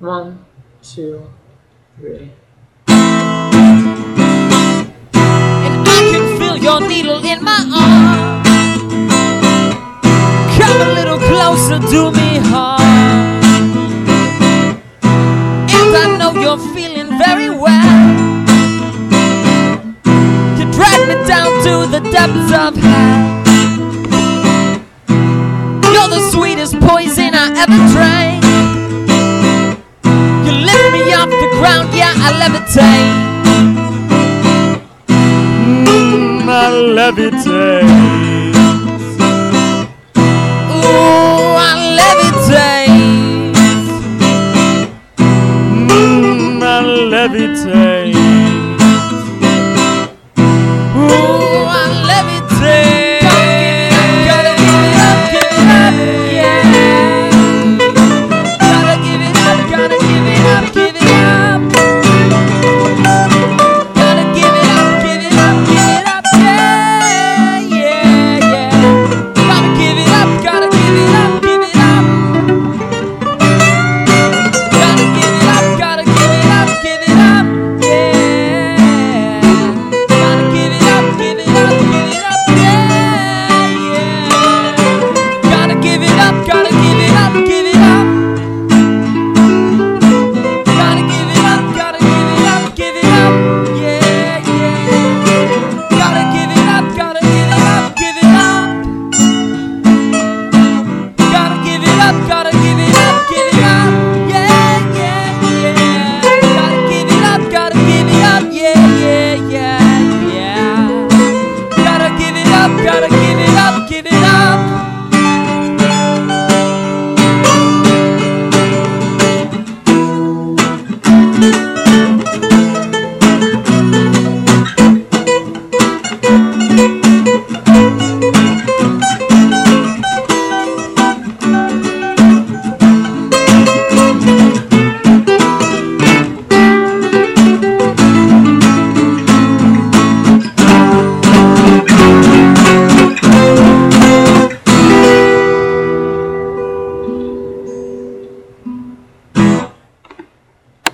One, two, three. and I can feel your needle in my arm. Come a little closer, do me harm. And I know you're feeling very well. You drag me down to the depths of hell. You're the sweetest poison I ever drank. ground, yeah, I levitate. Mm, I levitate. Ooh, I levitate. Mm, I levitate.